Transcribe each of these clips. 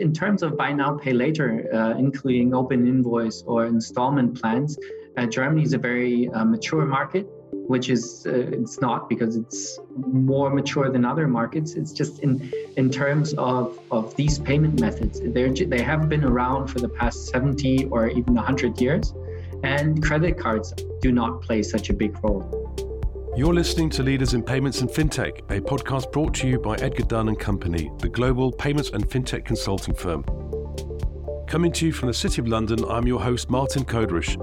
In terms of buy now, pay later, uh, including open invoice or installment plans, uh, Germany is a very uh, mature market which is uh, it's not because it's more mature than other markets. It's just in in terms of of these payment methods. They they have been around for the past 70 or even 100 years, and credit cards do not play such a big role. You're listening to Leaders in Payments and FinTech, a podcast brought to you by Edgar Dunn and Company, the global payments and fintech consulting firm. Coming to you from the City of London, I'm your host Martin Koderisch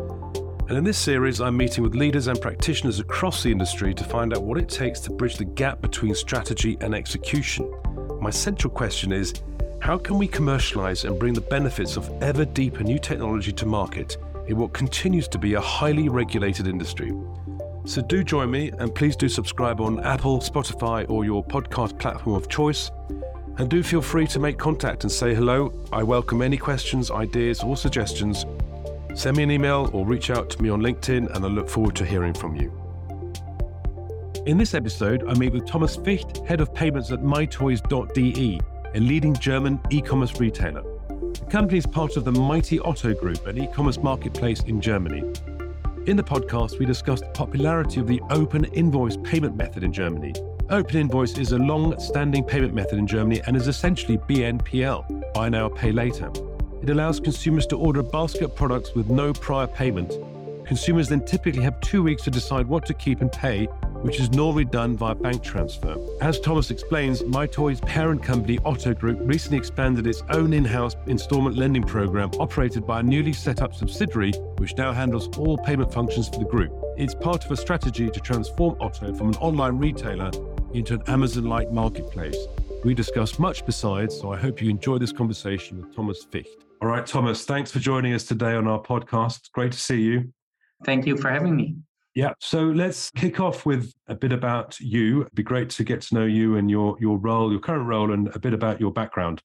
and in this series, I'm meeting with leaders and practitioners across the industry to find out what it takes to bridge the gap between strategy and execution. My central question is how can we commercialize and bring the benefits of ever deeper new technology to market in what continues to be a highly regulated industry? So do join me and please do subscribe on Apple, Spotify, or your podcast platform of choice. And do feel free to make contact and say hello. I welcome any questions, ideas, or suggestions Send me an email or reach out to me on LinkedIn, and I look forward to hearing from you. In this episode, I meet with Thomas Ficht, head of payments at mytoys.de, a leading German e commerce retailer. The company is part of the Mighty Otto Group, an e commerce marketplace in Germany. In the podcast, we discussed the popularity of the open invoice payment method in Germany. Open invoice is a long standing payment method in Germany and is essentially BNPL, buy now, pay later. It allows consumers to order a basket of products with no prior payment. Consumers then typically have two weeks to decide what to keep and pay, which is normally done via bank transfer. As Thomas explains, MyToy's parent company, Otto Group, recently expanded its own in house installment lending program operated by a newly set up subsidiary, which now handles all payment functions for the group. It's part of a strategy to transform Otto from an online retailer into an Amazon like marketplace. We discuss much besides, so I hope you enjoy this conversation with Thomas Ficht. All right, Thomas, thanks for joining us today on our podcast. Great to see you. Thank you for having me. Yeah, so let's kick off with a bit about you. It'd be great to get to know you and your your role, your current role, and a bit about your background.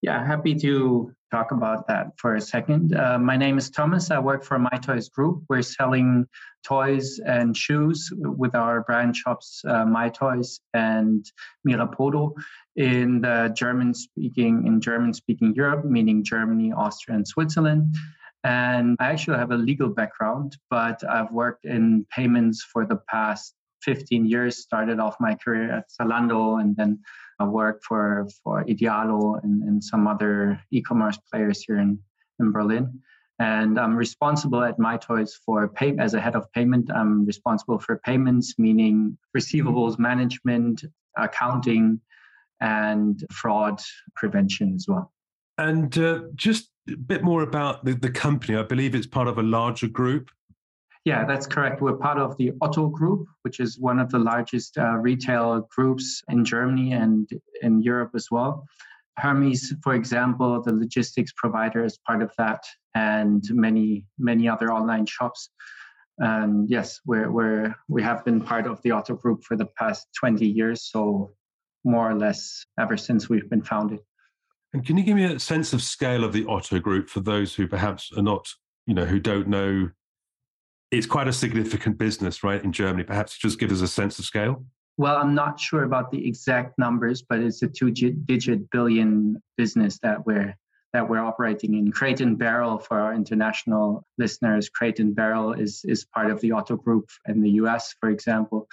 Yeah, happy to talk about that for a second. Uh, my name is Thomas. I work for My Toys Group. We're selling toys and shoes with our brand shops, uh, My Toys and Mirapodo, in the German speaking in German speaking Europe, meaning Germany, Austria, and Switzerland. And I actually have a legal background, but I've worked in payments for the past 15 years. Started off my career at Zalando and then I worked for, for Idealo and, and some other e-commerce players here in, in Berlin. And I'm responsible at MyToys for pay as a head of payment. I'm responsible for payments, meaning receivables management, accounting, and fraud prevention as well. And uh, just a bit more about the, the company. I believe it's part of a larger group. Yeah, that's correct. We're part of the Otto Group, which is one of the largest uh, retail groups in Germany and in Europe as well. Hermes, for example, the logistics provider is part of that, and many many other online shops. And yes, we're we're we have been part of the Otto Group for the past 20 years, so more or less ever since we've been founded. And can you give me a sense of scale of the Otto Group for those who perhaps are not, you know, who don't know it's quite a significant business, right, in Germany. Perhaps just give us a sense of scale. Well, I'm not sure about the exact numbers, but it's a two-digit billion business that we're that we're operating in. Crate and Barrel for our international listeners. Crate and Barrel is is part of the Otto Group in the US, for example,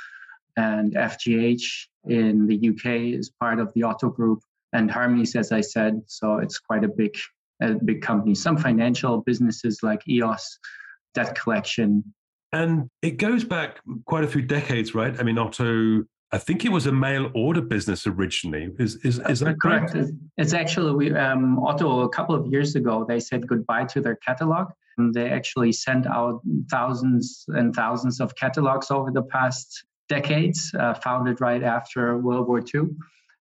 and FGH in the UK is part of the Otto Group, and Hermes, as I said. So it's quite a big a big company. Some financial businesses like EOS debt collection. And it goes back quite a few decades, right? I mean, Otto, I think it was a mail order business originally. Is is, is that correct? correct? It's actually we um, Otto a couple of years ago they said goodbye to their catalog, and they actually sent out thousands and thousands of catalogs over the past decades. Uh, founded right after World War II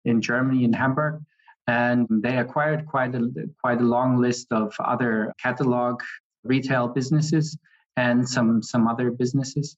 in Germany in Hamburg, and they acquired quite a quite a long list of other catalog retail businesses and some some other businesses.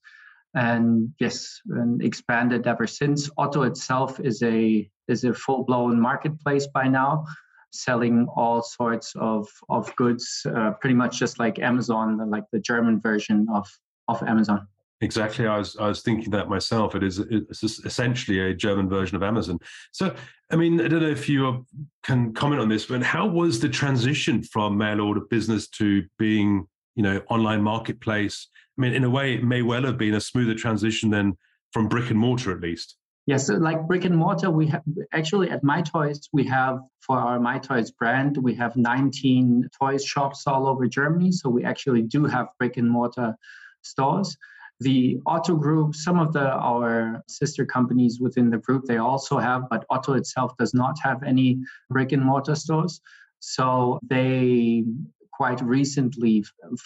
And yes and expanded ever since. Otto itself is a is a full-blown marketplace by now selling all sorts of of goods uh, pretty much just like amazon like the german version of of amazon Exactly. I was I was thinking that myself. It is it's essentially a German version of Amazon. So, I mean, I don't know if you can comment on this, but how was the transition from mail order business to being, you know, online marketplace? I mean, in a way, it may well have been a smoother transition than from brick and mortar, at least. Yes, so like brick and mortar, we have actually at My Toys, we have for our My Toys brand, we have 19 toys shops all over Germany. So we actually do have brick and mortar stores the Otto Group, some of the our sister companies within the group, they also have, but Otto itself does not have any brick and mortar stores. So they quite recently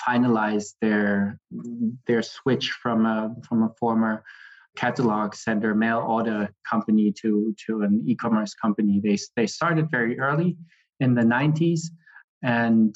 finalized their their switch from a from a former catalog sender mail order company to to an e-commerce company. They they started very early in the 90s and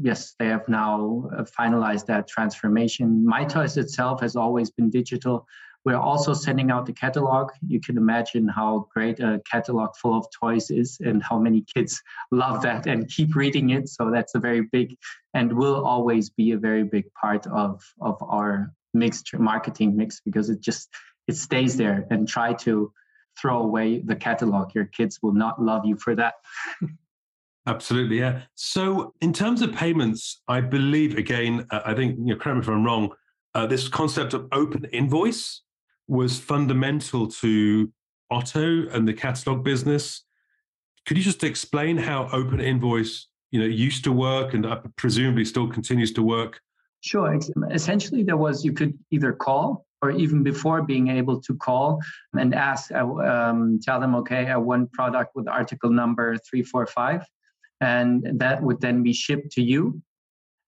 yes, they have now uh, finalized that transformation. My Toys itself has always been digital. We're also sending out the catalog. You can imagine how great a catalog full of toys is and how many kids love that and keep reading it. So that's a very big and will always be a very big part of, of our mixed marketing mix because it just it stays there and try to throw away the catalog. Your kids will not love you for that. Absolutely, yeah. So, in terms of payments, I believe again, uh, I think you know, correct me if I'm wrong. Uh, this concept of open invoice was fundamental to Otto and the catalog business. Could you just explain how open invoice, you know, used to work and uh, presumably still continues to work? Sure. Essentially, there was you could either call or even before being able to call and ask, uh, um, tell them, okay, I want product with article number 345 and that would then be shipped to you.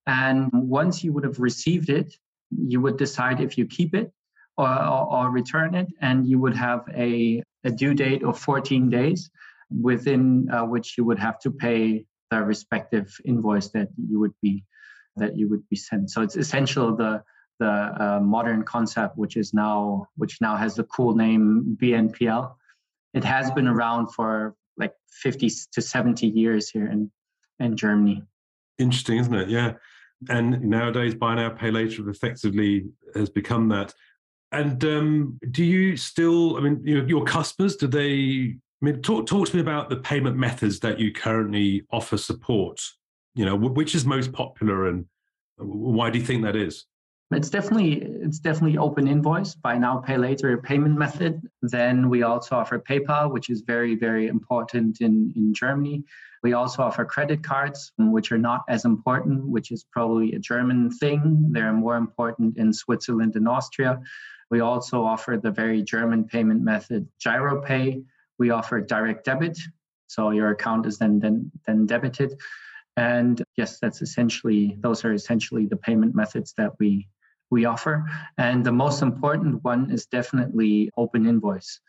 And once you would have received it, you would decide if you keep it or, or, or return it, and you would have a, a due date of 14 days within uh, which you would have to pay the respective invoice that you would be that you would be sent. So it's essential the the uh, modern concept, which is now which now has the cool name BNPL. It has been around for like 50 to 70 years here in, in Germany. Interesting, isn't it? Yeah. And nowadays, buy now, pay later effectively has become that. And um, do you still, I mean, you know, your customers, do they, I mean, talk, talk to me about the payment methods that you currently offer support. You know, which is most popular and why do you think that is? It's definitely it's definitely open invoice, buy now, pay later payment method. Then we also offer PayPal, which is very very important in in Germany. We also offer credit cards, which are not as important, which is probably a German thing. They're more important in Switzerland and Austria. We also offer the very German payment method, GiroPay. We offer direct debit, so your account is then then then debited. And yes, that's essentially those are essentially the payment methods that we we offer. And the most important one is definitely open invoice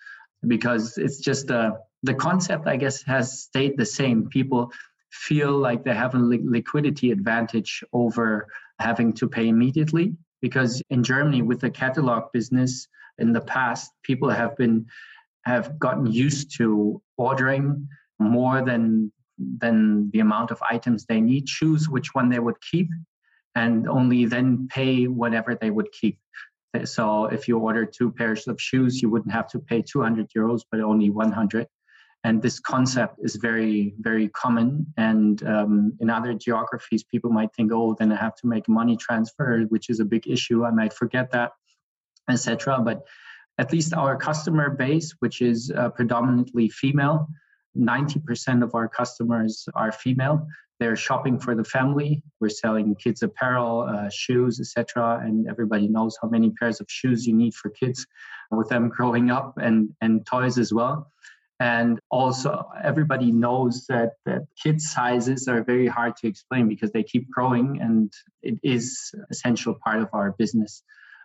because it's just uh, the concept, I guess, has stayed the same. People feel like they have a li- liquidity advantage over having to pay immediately because in Germany, with the catalog business in the past, people have been have gotten used to ordering more than than the amount of items they need, choose which one they would keep, and only then pay whatever they would keep. So if you order two pairs of shoes, you wouldn't have to pay 200 euros, but only 100. And this concept is very, very common. And um, in other geographies, people might think, oh, then I have to make money transfer, which is a big issue. I might forget that, etc. But at least our customer base, which is uh, predominantly female, 90% of our customers are female they're shopping for the family. We're selling kids apparel, uh, shoes, etc. And everybody knows how many pairs of shoes you need for kids with them growing up, and and toys as well. And also, everybody knows that that kids' sizes are very hard to explain because they keep growing, and it is essential part of our business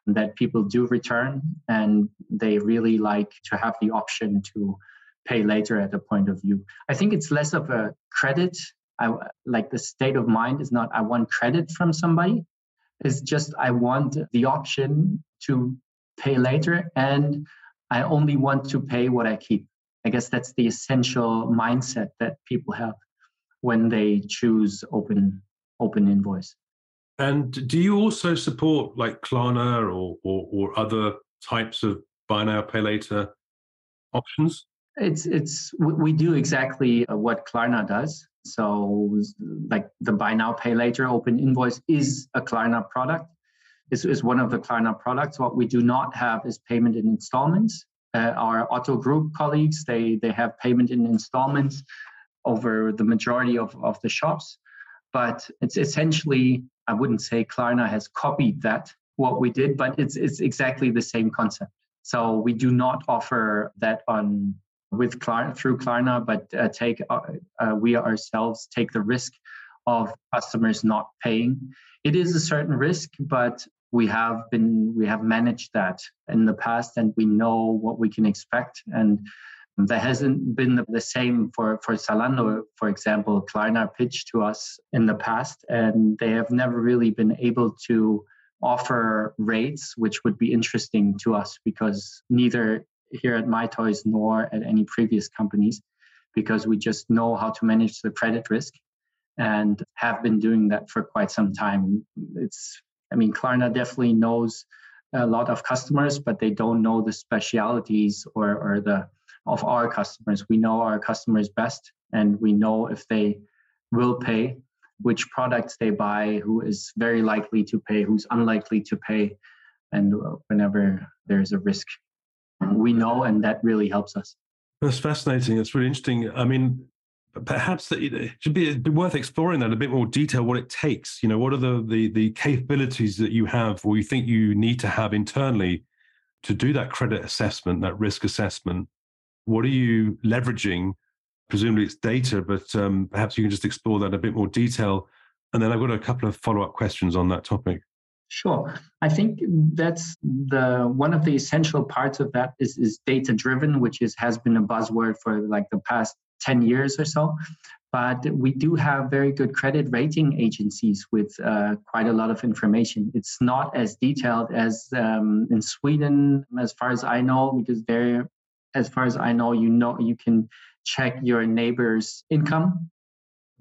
that people do return, and they really like to have the option to pay later at a point of view. I think it's less of a credit I like the state of mind is not I want credit from somebody. It's just I want the option to pay later and I only want to pay what I keep. I guess that's the essential mindset that people have when they choose open open invoice. And do you also support like Klarna or, or, or other types of buy now, pay later options? It's it's we do exactly uh, what Klarna does. So like the buy now, pay later open invoice is a Klarna product. Is is one of the Klarna products. What we do not have is payment in installments. Uh, our Otto Group colleagues they they have payment in installments over the majority of, of the shops. But it's essentially, I wouldn't say Klarna has copied that, what we did, but it's, it's exactly the same concept. So we do not offer that on with Klarna, through Klarna, but uh, take uh, uh, we ourselves take the risk of customers not paying. It is a certain risk, but we have been we have managed that in the past, and we know what we can expect. And that hasn't been the same for, for Zalando, for example. Klarna pitched to us in the past, and they have never really been able to offer rates which would be interesting to us because neither here at My Toys nor at any previous companies, because we just know how to manage the credit risk and have been doing that for quite some time. It's, I mean, Klarna definitely knows a lot of customers, but they don't know the specialities or, or the of our customers. We know our customers best and we know if they will pay, which products they buy, who is very likely to pay, who's unlikely to pay, and whenever there's a risk. We know, and that really helps us. That's fascinating. It's really interesting. I mean, perhaps that it should be, be, worth exploring that a bit more detail. What it takes, you know, what are the, the the capabilities that you have, or you think you need to have internally to do that credit assessment, that risk assessment, what are you leveraging? Presumably it's data, but um, perhaps you can just explore that a bit more detail. And then I've got a couple of follow up questions on that topic. Sure. I think that's the one of the essential parts of that is, is data driven, which is has been a buzzword for like the past 10 years or so. But we do have very good credit rating agencies with uh, quite a lot of information. It's not as detailed as um, in Sweden, as far as I know, because they're as far as I know, you know you can check your neighbor's income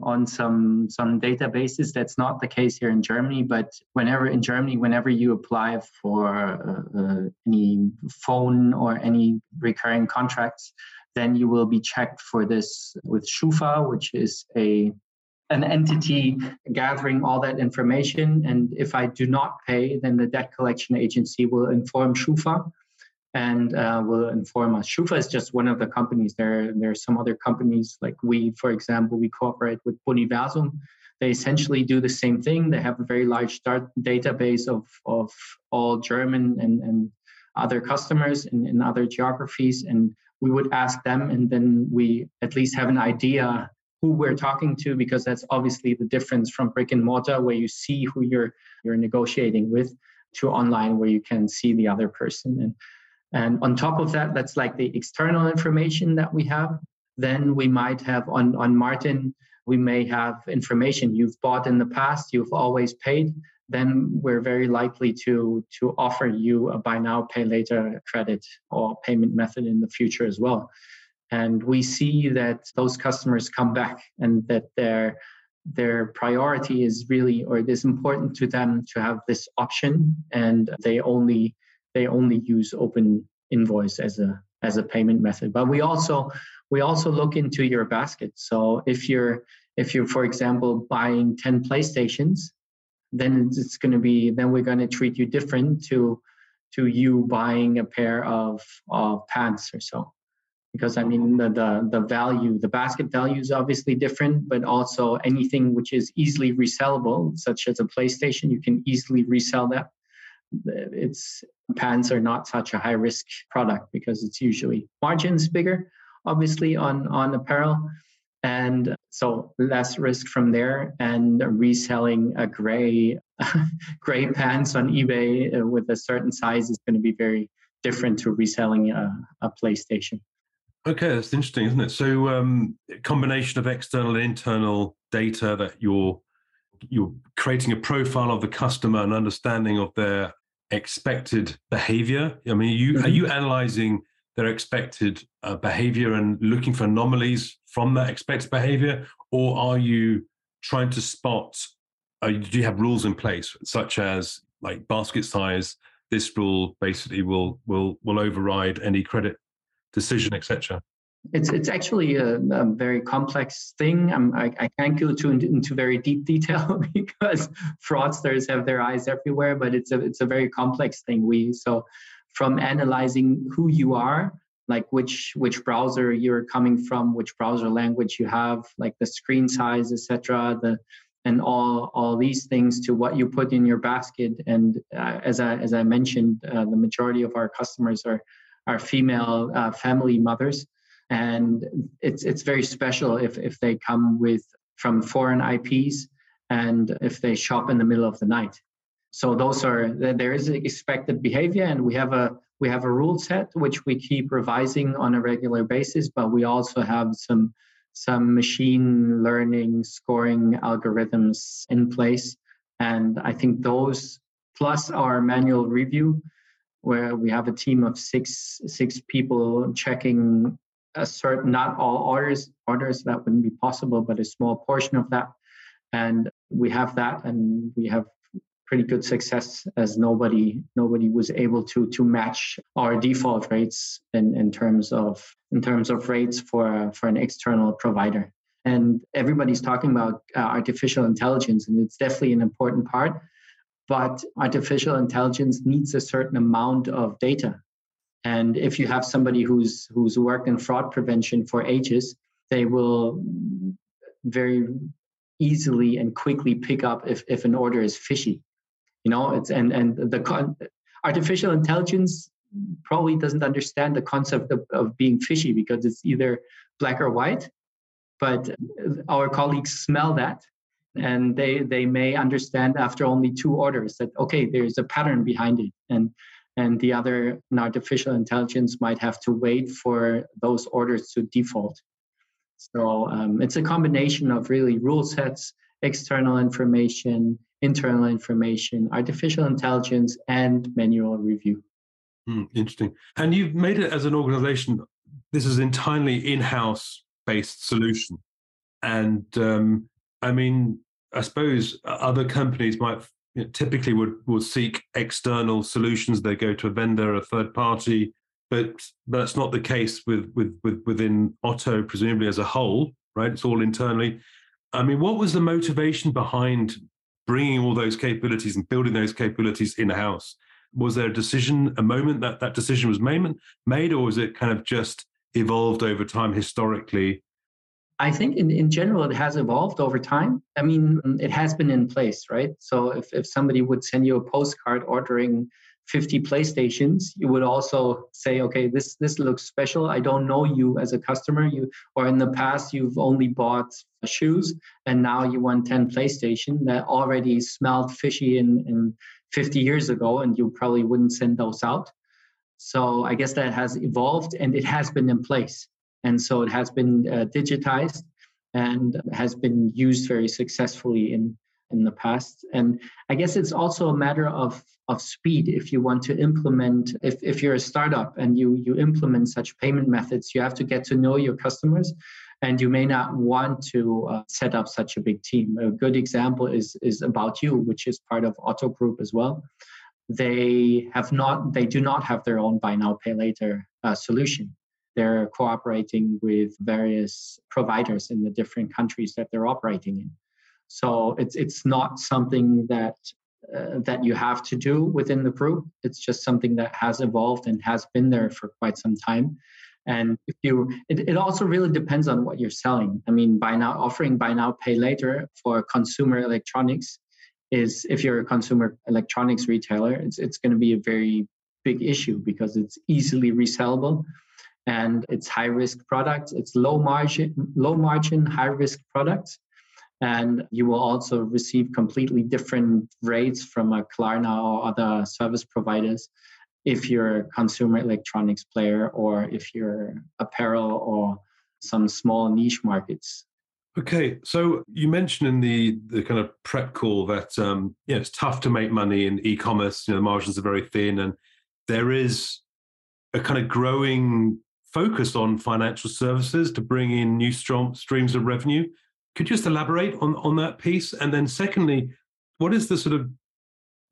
on some some databases. That's not the case here in Germany. But whenever in Germany, whenever you apply for uh, uh, any phone or any recurring contracts, then you will be checked for this with Schufa, which is a an entity gathering all that information. And if I do not pay, then the debt collection agency will inform Schufa and uh, will inform us. Schufa is just one of the companies. There, there are some other companies like we, for example, we cooperate with Boniversum. They essentially do the same thing. They have a very large database of, of all German and, and other customers in, in other geographies. And we would ask them, and then we at least have an idea who we're talking to, because that's obviously the difference from brick and mortar, where you see who you're you're negotiating with, to online, where you can see the other person. And and on top of that, that's like the external information that we have. Then we might have on, on Martin, we may have information you've bought in the past, you've always paid. Then we're very likely to, to offer you a buy now, pay later credit or payment method in the future as well. And we see that those customers come back and that their their priority is really or it is important to them to have this option and they only they only use open invoice as a as a payment method. But we also we also look into your basket. So if you're if you're for example buying 10 playstations then it's going to be then we're going to treat you different to to you buying a pair of of pants or so. Because i mean the, the the value the basket value is obviously different but also anything which is easily resellable such as a playstation you can easily resell that it's pants are not such a high risk product because it's usually margins bigger, obviously on on apparel, and so less risk from there. And reselling a gray gray pants on eBay uh, with a certain size is going to be very different to reselling a, a PlayStation. Okay, that's interesting, isn't it? So, um, combination of external and internal data that you're you're creating a profile of the customer and understanding of their expected behavior? I mean, are you, mm-hmm. are you analyzing their expected uh, behavior and looking for anomalies from that expected behavior, or are you trying to spot uh, do you have rules in place such as like basket size? This rule basically will will will override any credit decision, etc. It's it's actually a, a very complex thing. I, I can't go to into very deep detail because fraudsters have their eyes everywhere. But it's a it's a very complex thing. We so from analyzing who you are, like which which browser you're coming from, which browser language you have, like the screen size, etc. The and all all these things to what you put in your basket. And uh, as I as I mentioned, uh, the majority of our customers are are female uh, family mothers and it's it's very special if if they come with from foreign IPs and if they shop in the middle of the night. So those are there is expected behavior, and we have a we have a rule set which we keep revising on a regular basis. But we also have some some machine learning scoring algorithms in place, and I think those plus our manual review where we have a team of six six people checking a certain not all orders orders that wouldn't be possible but a small portion of that. And we have that and we have pretty good success as nobody nobody was able to to match our default rates in, in terms of in terms of rates for for an external provider. And everybody's talking about uh, artificial intelligence and it's definitely an important part but artificial intelligence needs a certain amount of data and if you have somebody who's who's worked in fraud prevention for ages, they will very easily and quickly pick up if, if an order is fishy. You know, it's and and the con- artificial intelligence probably doesn't understand the concept of, of being fishy because it's either black or white. But our colleagues smell that and they they may understand after only two orders that okay there's a pattern behind it and and the other an artificial intelligence might have to wait for those orders to default. So um, it's a combination of really rule sets, external information, internal information, artificial intelligence, and manual review. Mm, interesting. And you've made it as an organization, this is entirely in house based solution. And um, I mean, I suppose other companies might you know, typically would will seek external solutions. They go to a vendor, a third party, but that's not the case with with, with within Otto, presumably as a whole, right? It's all internally. I mean, what was the motivation behind bringing all those capabilities and building those capabilities in house? Was there a decision, a moment that that decision was made, made, or was it kind of just evolved over time historically I think in, in general, it has evolved over time. I mean, it has been in place, right? So if, if somebody would send you a postcard ordering 50 PlayStations, you would also say, okay, this this looks special. I don't know you as a customer. You or in the past you've only bought shoes and now you want 10 PlayStation that already smelled fishy in, in 50 years ago, and you probably wouldn't send those out. So I guess that has evolved and it has been in place. And so it has been uh, digitized and has been used very successfully in, in the past. And I guess it's also a matter of, of speed. If you want to implement, if, if you're a startup and you, you implement such payment methods, you have to get to know your customers and you may not want to uh, set up such a big team. A good example is, is About You, which is part of Otto Group as well. They have not, they do not have their own buy now, pay later uh, solution they're cooperating with various providers in the different countries that they're operating in. So it's it's not something that uh, that you have to do within the group. It's just something that has evolved and has been there for quite some time. And if you, it, it also really depends on what you're selling. I mean, buy now offering buy now pay later for consumer electronics is if you're a consumer electronics retailer, it's it's going to be a very big issue because it's easily resellable and it's high risk products it's low margin low margin high risk products and you will also receive completely different rates from a klarna or other service providers if you're a consumer electronics player or if you're apparel or some small niche markets. Okay, so you mentioned in the the kind of prep call that um, yeah, it's tough to make money in e-commerce. You know, the margins are very thin, and there is a kind of growing focused on financial services to bring in new streams of revenue. Could you just elaborate on, on that piece? And then, secondly, what is the sort of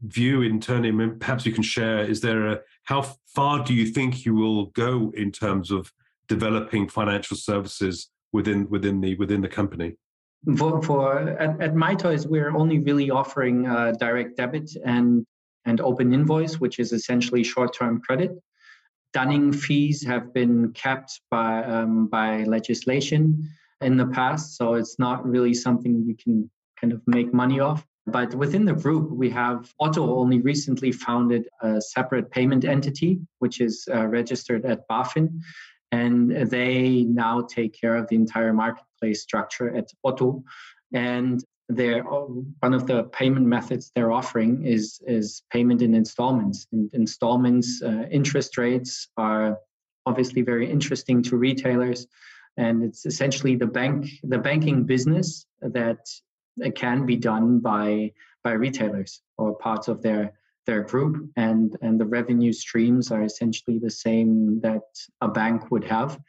view internally? I mean, perhaps you can share. Is there a how far do you think you will go in terms of developing financial services within within the within the company? For, for at, at MyToys, we're only really offering uh, direct debit and and open invoice, which is essentially short-term credit. Dunning fees have been kept by um, by legislation in the past, so it's not really something you can kind of make money off. But within the group, we have Otto only recently founded a separate payment entity, which is uh, registered at BaFin. And they now take care of the entire marketplace structure at Otto. And they're, one of the payment methods they're offering is, is payment in installments. Installments, uh, interest rates are obviously very interesting to retailers and it's essentially the bank the banking business that it can be done by by retailers or parts of their their group and and the revenue streams are essentially the same that a bank would have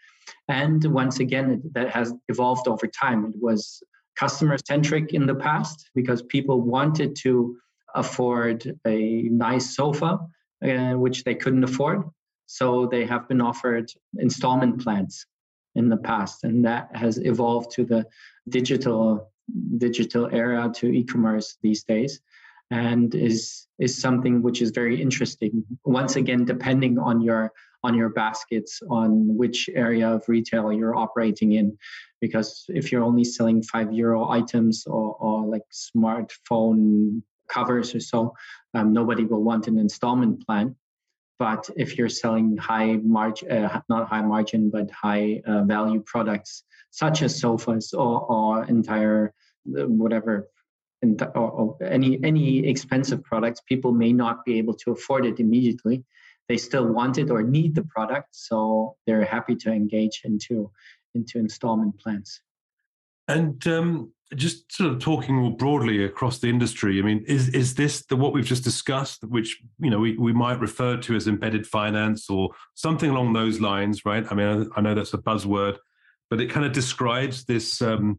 and once again it, that has evolved over time it was customer centric in the past because people wanted to afford a nice sofa uh, which they couldn't afford. So they have been offered installment plans in the past and that has evolved to the digital digital era to e-commerce these days and is is something which is very interesting. Once again depending on your on your baskets on which area of retail you're operating in. Because if you're only selling five euro items or, or like smartphone covers or so um, nobody will want an installment plan. But if you're selling high margin uh, not high margin but high uh, value products such as sofas or, or entire whatever or, or any any expensive products people may not be able to afford it immediately they still want it or need the product so they're happy to engage into into installment plans and um, just sort of talking more broadly across the industry, I mean, is is this the what we've just discussed, which you know we, we might refer to as embedded finance or something along those lines, right? I mean, I, I know that's a buzzword, but it kind of describes this um,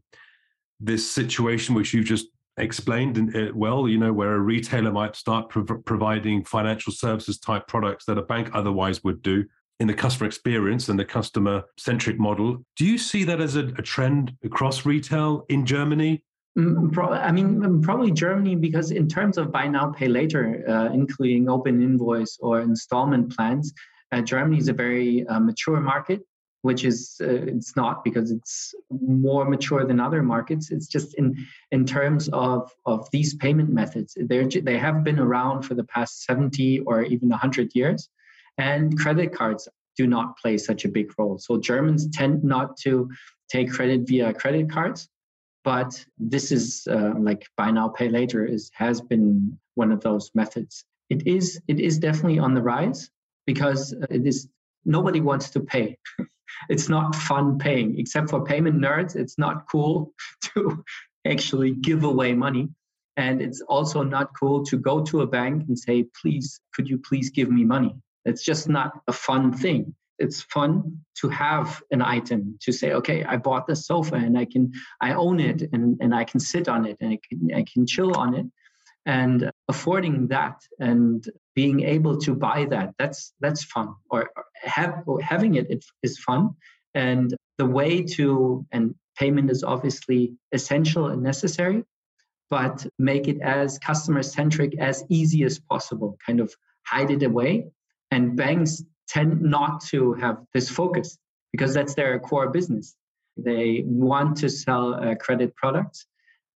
this situation which you've just explained uh, well. You know, where a retailer might start prov- providing financial services type products that a bank otherwise would do in the customer experience and the customer centric model. Do you see that as a, a trend across retail in Germany? Mm, I mean, mm, probably Germany, because in terms of buy now, pay later, uh, including open invoice or installment plans, uh, Germany is a very uh, mature market which is uh, it's not because it's more mature than other markets. It's just in in terms of of these payment methods they they have been around for the past 70 or even 100 years and credit cards do not play such a big role. So germans tend not to take credit via credit cards but this is uh, like buy now pay later is has been one of those methods. It is it is definitely on the rise because it is nobody wants to pay it's not fun paying. Except for payment nerds it's not cool to actually give away money. And it's also not cool to go to a bank and say please could you please give me money? It's just not a fun thing. It's fun to have an item to say okay i bought this sofa and i can i own it and, and i can sit on it and I can, I can chill on it and affording that and being able to buy that that's that's fun. Or, have having it, it is fun. And the way to and payment is obviously essential and necessary but make it as customer centric as easy as possible. Kind of hide it away. And banks tend not to have this focus because that's their core business. They want to sell uh, credit products.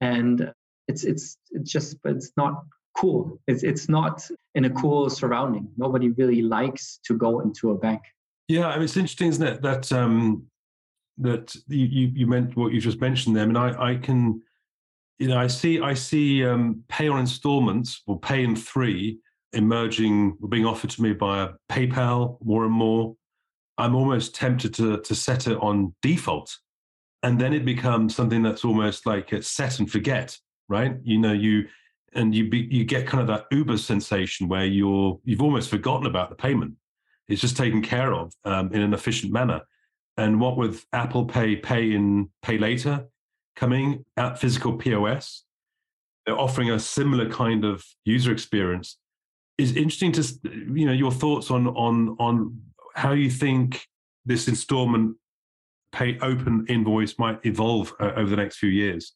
And it's it's it's just but it's not cool. It's it's not in a cool surrounding. Nobody really likes to go into a bank. Yeah I mean, it's interesting isn't it that um that you you you meant what you just mentioned there. I mean I I can you know I see I see um pay on installments or pay in three emerging or being offered to me by PayPal more and more. I'm almost tempted to to set it on default. And then it becomes something that's almost like it's set and forget right? You know, you and you be, you get kind of that Uber sensation where you're you've almost forgotten about the payment. It's just taken care of um, in an efficient manner. And what with Apple Pay, Pay in Pay Later coming at physical POS, they're offering a similar kind of user experience. It's interesting to you know your thoughts on on on how you think this installment pay open invoice might evolve uh, over the next few years.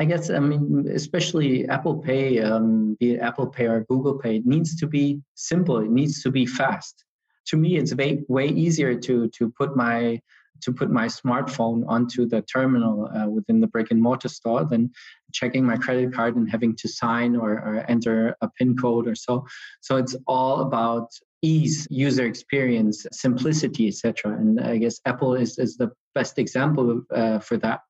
I guess I mean especially Apple Pay, um, be it Apple Pay or Google Pay, it needs to be simple. It needs to be fast. To me, it's way way easier to to put my to put my smartphone onto the terminal uh, within the brick and mortar store than checking my credit card and having to sign or, or enter a PIN code or so. So it's all about ease, user experience, simplicity, etc. And I guess Apple is, is the best example uh, for that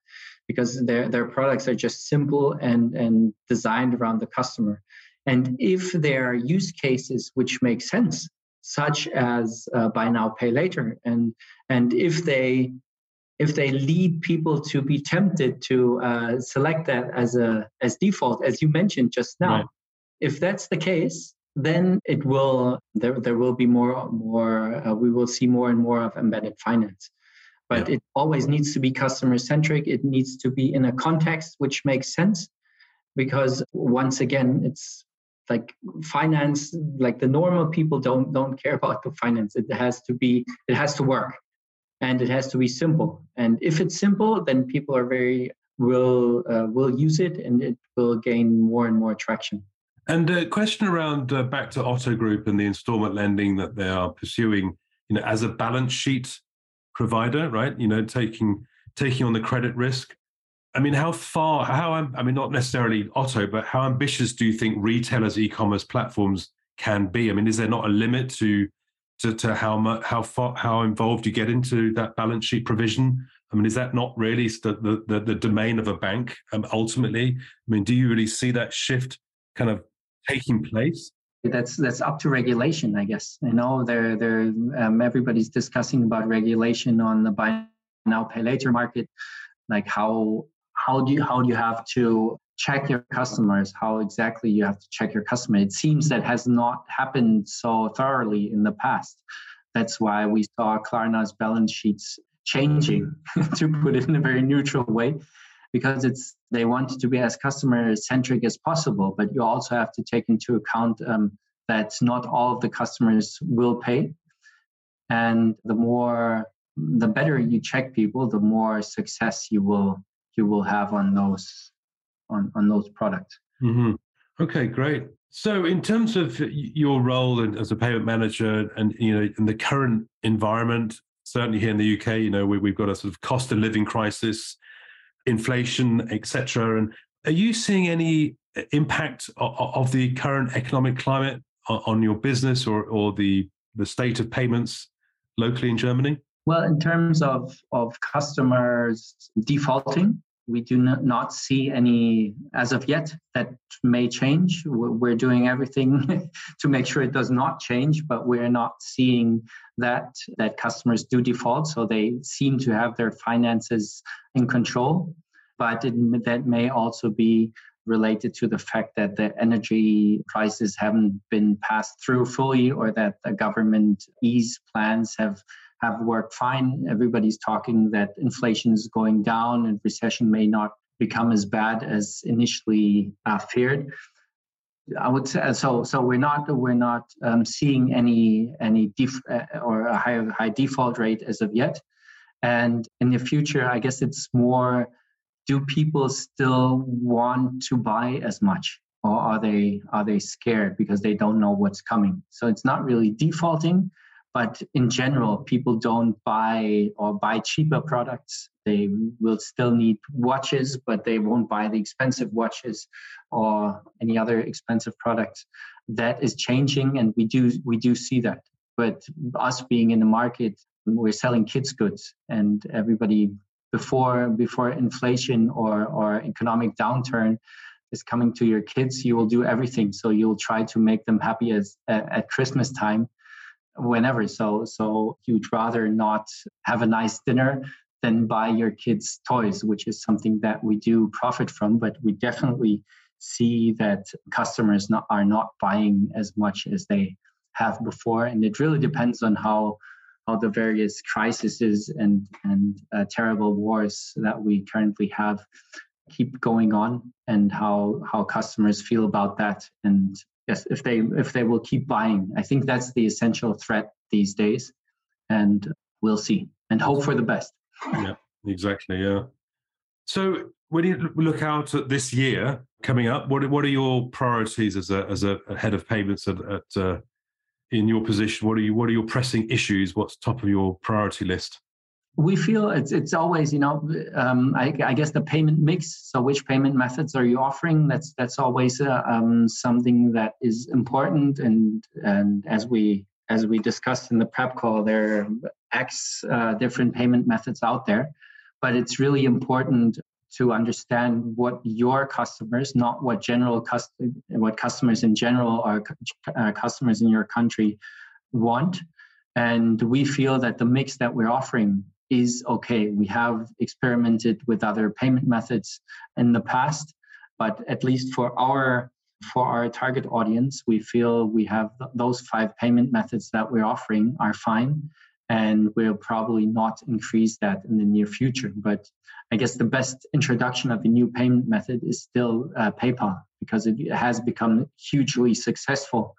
because their their products are just simple and and designed around the customer. And if there are use cases which make sense, such as uh, buy now pay later, and and if they if they lead people to be tempted to uh, select that as a as default, as you mentioned just now, right. if that's the case, then it will there there will be more more uh, we will see more and more of embedded finance but yeah. it always needs to be customer centric it needs to be in a context which makes sense because once again it's like finance like the normal people don't don't care about the finance. It has to be it has to work and it has to be simple. And if it's simple then people are very will uh, will use it and it will gain more and more traction. And a question around uh, back to Otto Group and the installment lending that they are pursuing, you know, as a balance sheet provider, right? You know, taking taking on the credit risk. I mean, how far? How I mean, not necessarily Otto, but how ambitious do you think retailers, e-commerce platforms can be? I mean, is there not a limit to to, to how much, how far, how involved you get into that balance sheet provision? I mean, is that not really the the, the domain of a bank um, ultimately? I mean, do you really see that shift kind of taking place? That's that's up to regulation, I guess. You know, there there um, everybody's discussing about regulation on the buy now pay later market, like how how do you how do you have to check your customers? How exactly you have to check your customer? It seems that has not happened so thoroughly in the past. That's why we saw Klarna's balance sheets changing, to put it in a very neutral way, because it's they want to be as customer centric as possible but you also have to take into account um, that not all of the customers will pay. And the more the better you check people the more success you will you will have on those on on those products mm-hmm. okay great. So in terms of your role as a payment manager and you know in the current environment certainly here in the uk you know we, we've got a sort of cost of living crisis inflation, etc. And are you seeing any uh, impact of, the current economic climate on your business or, or the, the state of payments locally in Germany? Well, in terms of, of customers defaulting, we do not see any as of yet that may change. We're doing everything to make sure it does not change but we're not seeing that that customers do default so they seem to have their finances in control. But it, that may also be related to the fact that the energy prices haven't been passed through fully or that the government ease plans have have worked fine. Everybody's talking that inflation is going down and recession may not become as bad as initially uh, feared. I would say so. So we're not we're not um, seeing any any def- uh, or a high high default rate as of yet. And in the future, I guess it's more: Do people still want to buy as much, or are they are they scared because they don't know what's coming? So it's not really defaulting, but in general, people don't buy or buy cheaper products. They will still need watches, but they won't buy the expensive watches or any other expensive products. That is changing, and we do we do see that. But us being in the market, we're selling kids goods, and everybody before before inflation or or economic downturn is coming to your kids, you will do everything. So you'll try to make them happy as at, at Christmas time whenever. So so you'd rather not have a nice dinner than buy your kids toys, which is something that we do profit from, but we definitely see that customers not, are not buying as much as they have before, and it really depends on how how the various crises and and uh, terrible wars that we currently have keep going on and how how customers feel about that and yes if they if they will keep buying. I think that's the essential threat these days and we'll see and hope for the best. Yeah exactly yeah. So when you look out at this year coming up what what are your priorities as a as a head of payments at, at uh, in your position? What are you what are your pressing issues? What's top of your priority list we feel it's it's always you know um, I, I, guess the payment mix so which payment methods are you offering? That's that's always uh, um, something that is important and and as we as we discussed in the prep call there are x uh, different payment methods out there but it's really important to understand what your customers not what general cust- what customers in general are uh, customers in your country want and we feel that the mix that we're offering is okay. We have experimented with other payment methods in the past, but at least for our for our target audience, we feel we have those five payment methods that we're offering are fine, and we'll probably not increase that in the near future. But I guess the best introduction of a new payment method is still uh, PayPal because it has become hugely successful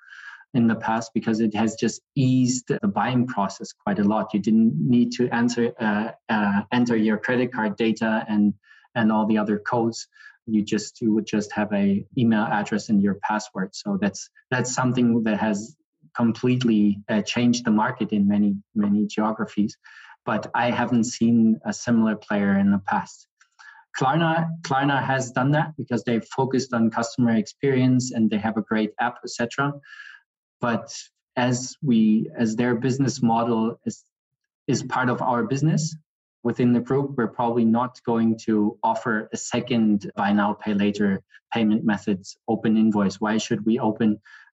in the past because it has just eased the buying process quite a lot. You didn't need to answer uh, uh, enter your credit card data and and all the other codes. You just you would just have a email address and your password. So that's that's something that has completely uh, changed the market in many many geographies. But I haven't seen a similar player in the past. Klarna, Klarna has done that because they've focused on customer experience and they have a great app, etc but as we as their business model is is part of our business within the group we're probably not going to offer a second buy now pay later payment methods open invoice. Why should we open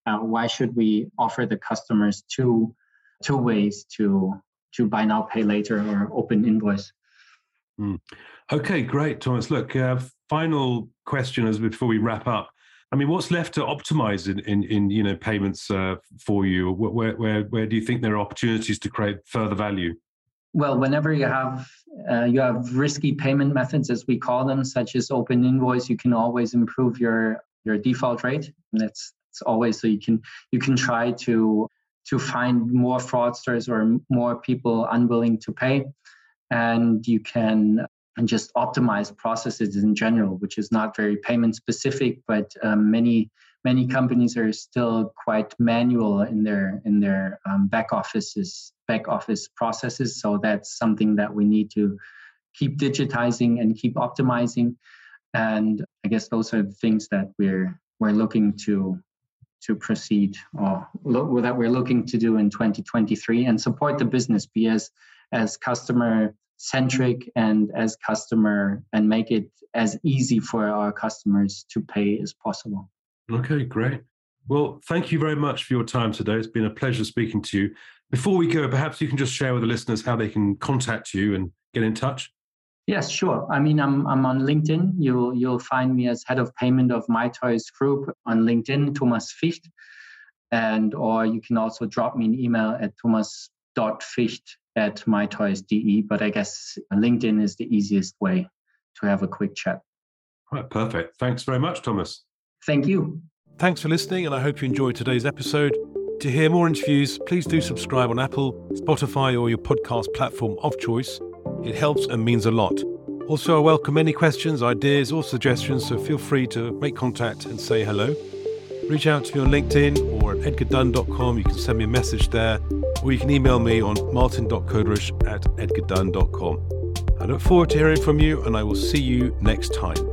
uh, why should we offer the customers two two ways to to buy now pay later or open invoice? Mm. okay great thomas. Look uh, final question as before we wrap up I mean, what's left to optimize in, in, in you know payments uh, for you? Where, where where do you think there are opportunities to create further value? Well, whenever you have uh, you have risky payment methods, as we call them, such as open invoice, you can always improve your your default rate. And that's it's always so you can you can try to to find more fraudsters or more people unwilling to pay, and you can and just optimize processes in general, which is not very payment specific, but um, many many companies are still quite manual in their in their um, back offices back office processes. So that's something that we need to keep digitizing and keep optimizing. And I guess those are the things that we're we're looking to to proceed or look, that we're looking to do in 2023 and support the business be as as customer centric and as customer and make it as easy for our customers to pay as possible. Okay, great. Well, thank you very much for your time today. It's been a pleasure speaking to you. Before we go, perhaps you can just share with the listeners how they can contact you and get in touch. Yes, sure. I mean, I'm I'm on LinkedIn. You'll you'll find me as head of payment of My Toys Group on LinkedIn, Thomas Ficht, and or you can also drop me an email at thomas.ficht at mytoys.de, but I guess LinkedIn is the easiest way to have a quick chat. Right, perfect. Thanks very much, Thomas. Thank you. Thanks for listening, and I hope you enjoyed today's episode. To hear more interviews, please do subscribe on Apple, Spotify, or your podcast platform of choice. It helps and means a lot. Also, I welcome any questions, ideas, or suggestions, so feel free to make contact and say hello. Reach out to me on LinkedIn or at edgardunn.com. You can send me a message there or you can email me on martin.koderisch at edgardunn.com. I look forward to hearing from you, and I will see you next time.